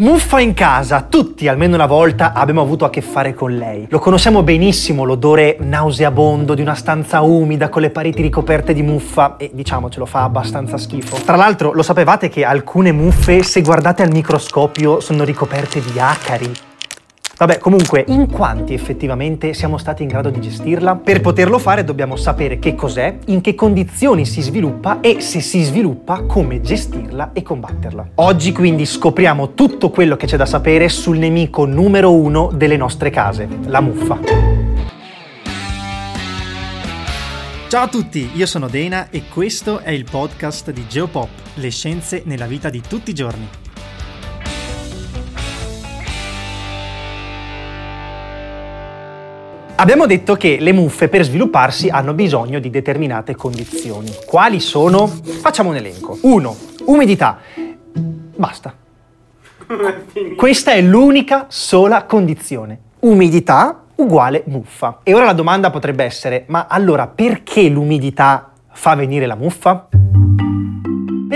Muffa in casa, tutti almeno una volta abbiamo avuto a che fare con lei. Lo conosciamo benissimo l'odore nauseabondo di una stanza umida con le pareti ricoperte di muffa e diciamocelo fa abbastanza schifo. Tra l'altro lo sapevate che alcune muffe se guardate al microscopio sono ricoperte di acari? Vabbè, comunque, in quanti effettivamente siamo stati in grado di gestirla? Per poterlo fare dobbiamo sapere che cos'è, in che condizioni si sviluppa e se si sviluppa come gestirla e combatterla. Oggi quindi scopriamo tutto quello che c'è da sapere sul nemico numero uno delle nostre case, la muffa. Ciao a tutti, io sono Dena e questo è il podcast di Geopop, le scienze nella vita di tutti i giorni. Abbiamo detto che le muffe per svilupparsi hanno bisogno di determinate condizioni. Quali sono? Facciamo un elenco. 1. Umidità. Basta. Questa è l'unica sola condizione. Umidità uguale muffa. E ora la domanda potrebbe essere, ma allora perché l'umidità fa venire la muffa?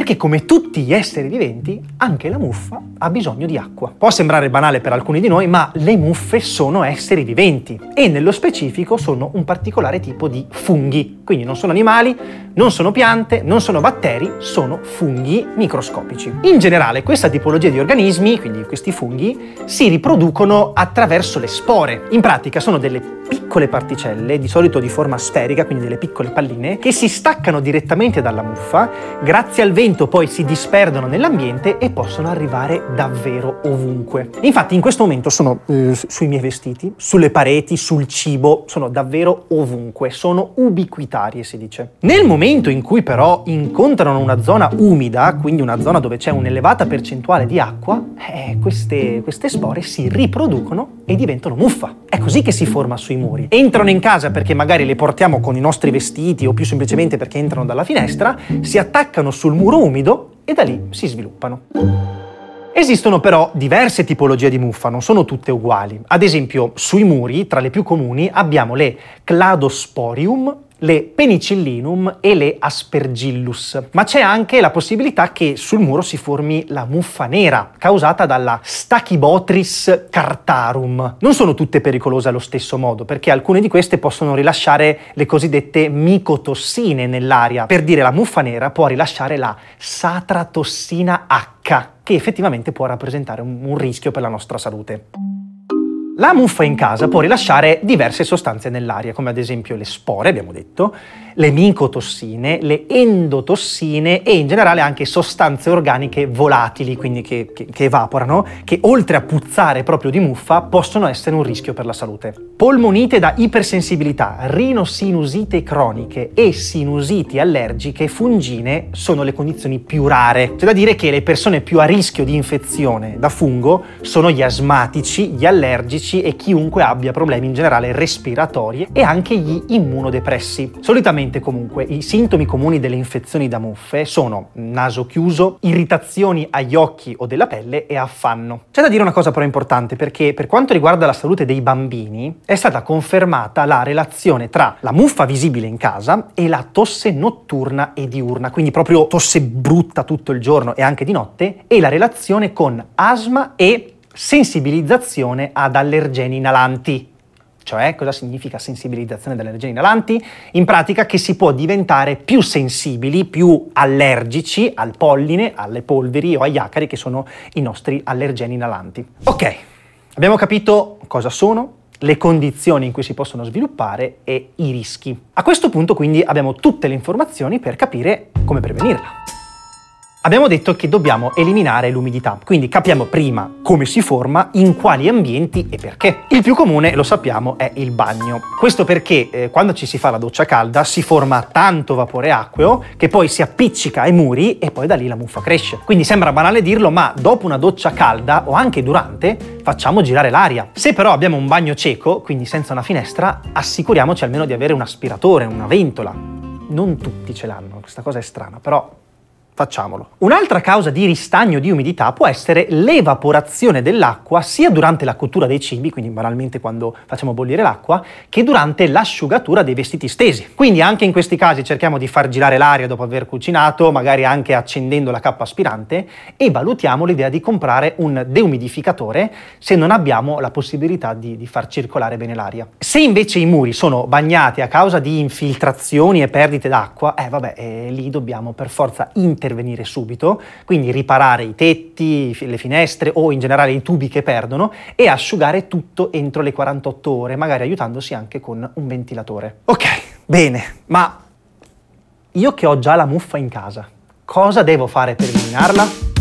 Perché come tutti gli esseri viventi, anche la muffa ha bisogno di acqua. Può sembrare banale per alcuni di noi, ma le muffe sono esseri viventi e nello specifico sono un particolare tipo di funghi. Quindi non sono animali, non sono piante, non sono batteri, sono funghi microscopici. In generale questa tipologia di organismi, quindi questi funghi, si riproducono attraverso le spore. In pratica sono delle piccole particelle, di solito di forma sferica, quindi delle piccole palline, che si staccano direttamente dalla muffa, grazie al vento poi si disperdono nell'ambiente e possono arrivare davvero ovunque. Infatti in questo momento sono eh, sui miei vestiti, sulle pareti, sul cibo, sono davvero ovunque, sono ubiquitarie si dice. Nel momento in cui però incontrano una zona umida, quindi una zona dove c'è un'elevata percentuale di acqua, eh, queste, queste spore si riproducono e diventano muffa. È così che si forma sui muri. Entrano in casa perché magari le portiamo con i nostri vestiti o più semplicemente perché entrano dalla finestra, si attaccano sul muro umido e da lì si sviluppano. Esistono però diverse tipologie di muffa, non sono tutte uguali. Ad esempio, sui muri, tra le più comuni, abbiamo le Cladosporium, le Penicillinum e le Aspergillus. Ma c'è anche la possibilità che sul muro si formi la muffa nera, causata dalla Stachybotris cartarum. Non sono tutte pericolose allo stesso modo, perché alcune di queste possono rilasciare le cosiddette micotossine nell'aria. Per dire la muffa nera può rilasciare la satratossina H, che effettivamente può rappresentare un, rischio per la nostra salute. La muffa in casa può rilasciare diverse sostanze nell'aria, come ad esempio le spore, abbiamo detto, le micotossine, le endotossine e in generale anche sostanze organiche volatili, quindi che, che, che, evaporano, che oltre a puzzare proprio di muffa possono essere un rischio per la salute. Polmonite da ipersensibilità, rinosinusite croniche e sinusiti allergiche fungine sono le condizioni più rare. C'è da dire che le persone più a rischio di infezione da fungo sono gli asmatici, gli allergici, allergici e chiunque abbia problemi in generale respiratori e anche gli immunodepressi. Solitamente comunque i sintomi comuni delle infezioni da muffe sono naso chiuso, irritazioni agli occhi o della pelle e affanno. C'è da dire una cosa però importante perché per quanto riguarda la salute dei bambini è stata confermata la relazione tra la muffa visibile in casa e la tosse notturna e diurna, quindi proprio tosse brutta tutto il giorno e anche di notte e la relazione con asma e sensibilizzazione ad allergeni inalanti. Cioè, cosa significa sensibilizzazione ad allergeni inalanti? In pratica che si può diventare più sensibili, più allergici al polline, alle polveri o agli acari che sono i nostri allergeni inalanti. Ok, abbiamo capito cosa sono, le condizioni in cui si possono sviluppare e i rischi. A questo punto quindi abbiamo tutte le informazioni per capire come prevenirla. Abbiamo detto che dobbiamo eliminare l'umidità, quindi capiamo prima come si forma, in quali ambienti e perché. Il più comune, lo sappiamo, è il bagno. Questo perché eh, quando ci si fa la doccia calda si forma tanto vapore acqueo che poi si appiccica ai muri e poi da lì la muffa cresce. Quindi sembra banale dirlo, ma dopo una doccia calda o anche durante facciamo girare l'aria. Se però abbiamo un bagno cieco, quindi senza una finestra, assicuriamoci almeno di avere un aspiratore, una ventola. Non tutti ce l'hanno, questa cosa è strana, però facciamolo. Un'altra causa di ristagno di umidità può essere l'evaporazione dell'acqua sia durante la cottura dei cibi, quindi banalmente quando facciamo bollire l'acqua, che durante l'asciugatura dei vestiti stesi. Quindi anche in questi casi cerchiamo di far girare l'aria dopo aver cucinato, magari anche accendendo la cappa aspirante e valutiamo l'idea di comprare un deumidificatore se non abbiamo la possibilità di, di far circolare bene l'aria. Se invece i muri sono bagnati a causa di infiltrazioni e perdite d'acqua, eh vabbè, eh, lì dobbiamo per forza intervenire intervenire subito, quindi riparare i tetti, le finestre o in generale i tubi che perdono e asciugare tutto entro le 48 ore, magari aiutandosi anche con un ventilatore. Ok, bene, ma io che ho già la muffa in casa, cosa devo fare per eliminarla?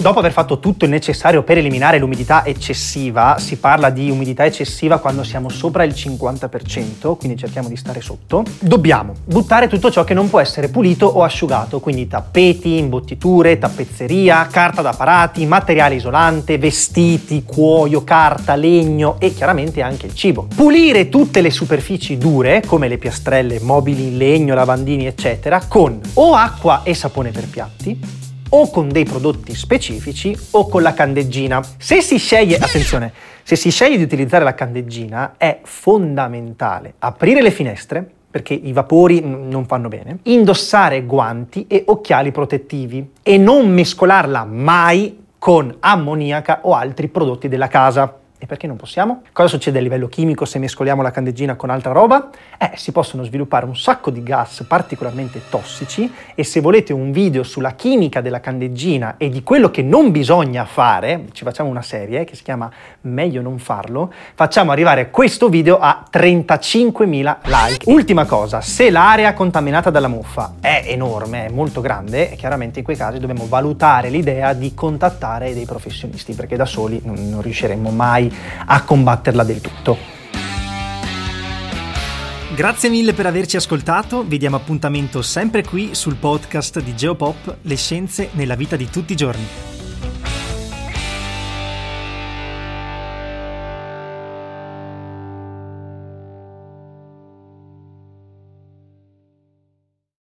Dopo aver fatto tutto il necessario per eliminare l'umidità eccessiva, si parla di umidità eccessiva quando siamo sopra il 50%, quindi cerchiamo di stare sotto, dobbiamo buttare tutto ciò che non può essere pulito o asciugato, quindi tappeti, imbottiture, tappezzeria, carta da parati, materiale isolante, vestiti, cuoio, carta, legno e chiaramente anche il cibo. Pulire tutte le superfici dure, come le piastrelle, mobili in legno, lavandini, eccetera, con o acqua e sapone per piatti, o con dei prodotti specifici o con la candeggina. Se si sceglie, attenzione, se si sceglie di utilizzare la candeggina è fondamentale aprire le finestre perché i vapori non fanno bene, indossare guanti e occhiali protettivi e non mescolarla mai con ammoniaca o altri prodotti della casa. E perché non possiamo? Cosa succede a livello chimico se mescoliamo la candeggina con altra roba? Eh, si possono sviluppare un sacco di gas particolarmente tossici e se volete un video sulla chimica della candeggina e di quello che non bisogna fare, ci facciamo una serie che si chiama Meglio non farlo, facciamo arrivare questo video a 35.000 like. Ultima cosa, se l'area contaminata dalla muffa è enorme, è molto grande, chiaramente in quei casi dobbiamo valutare l'idea di contattare dei professionisti perché da soli non, non riusciremo mai a combatterla del tutto. Grazie mille per averci ascoltato, vi diamo appuntamento sempre qui sul podcast di Geopop, le scienze nella vita di tutti i giorni.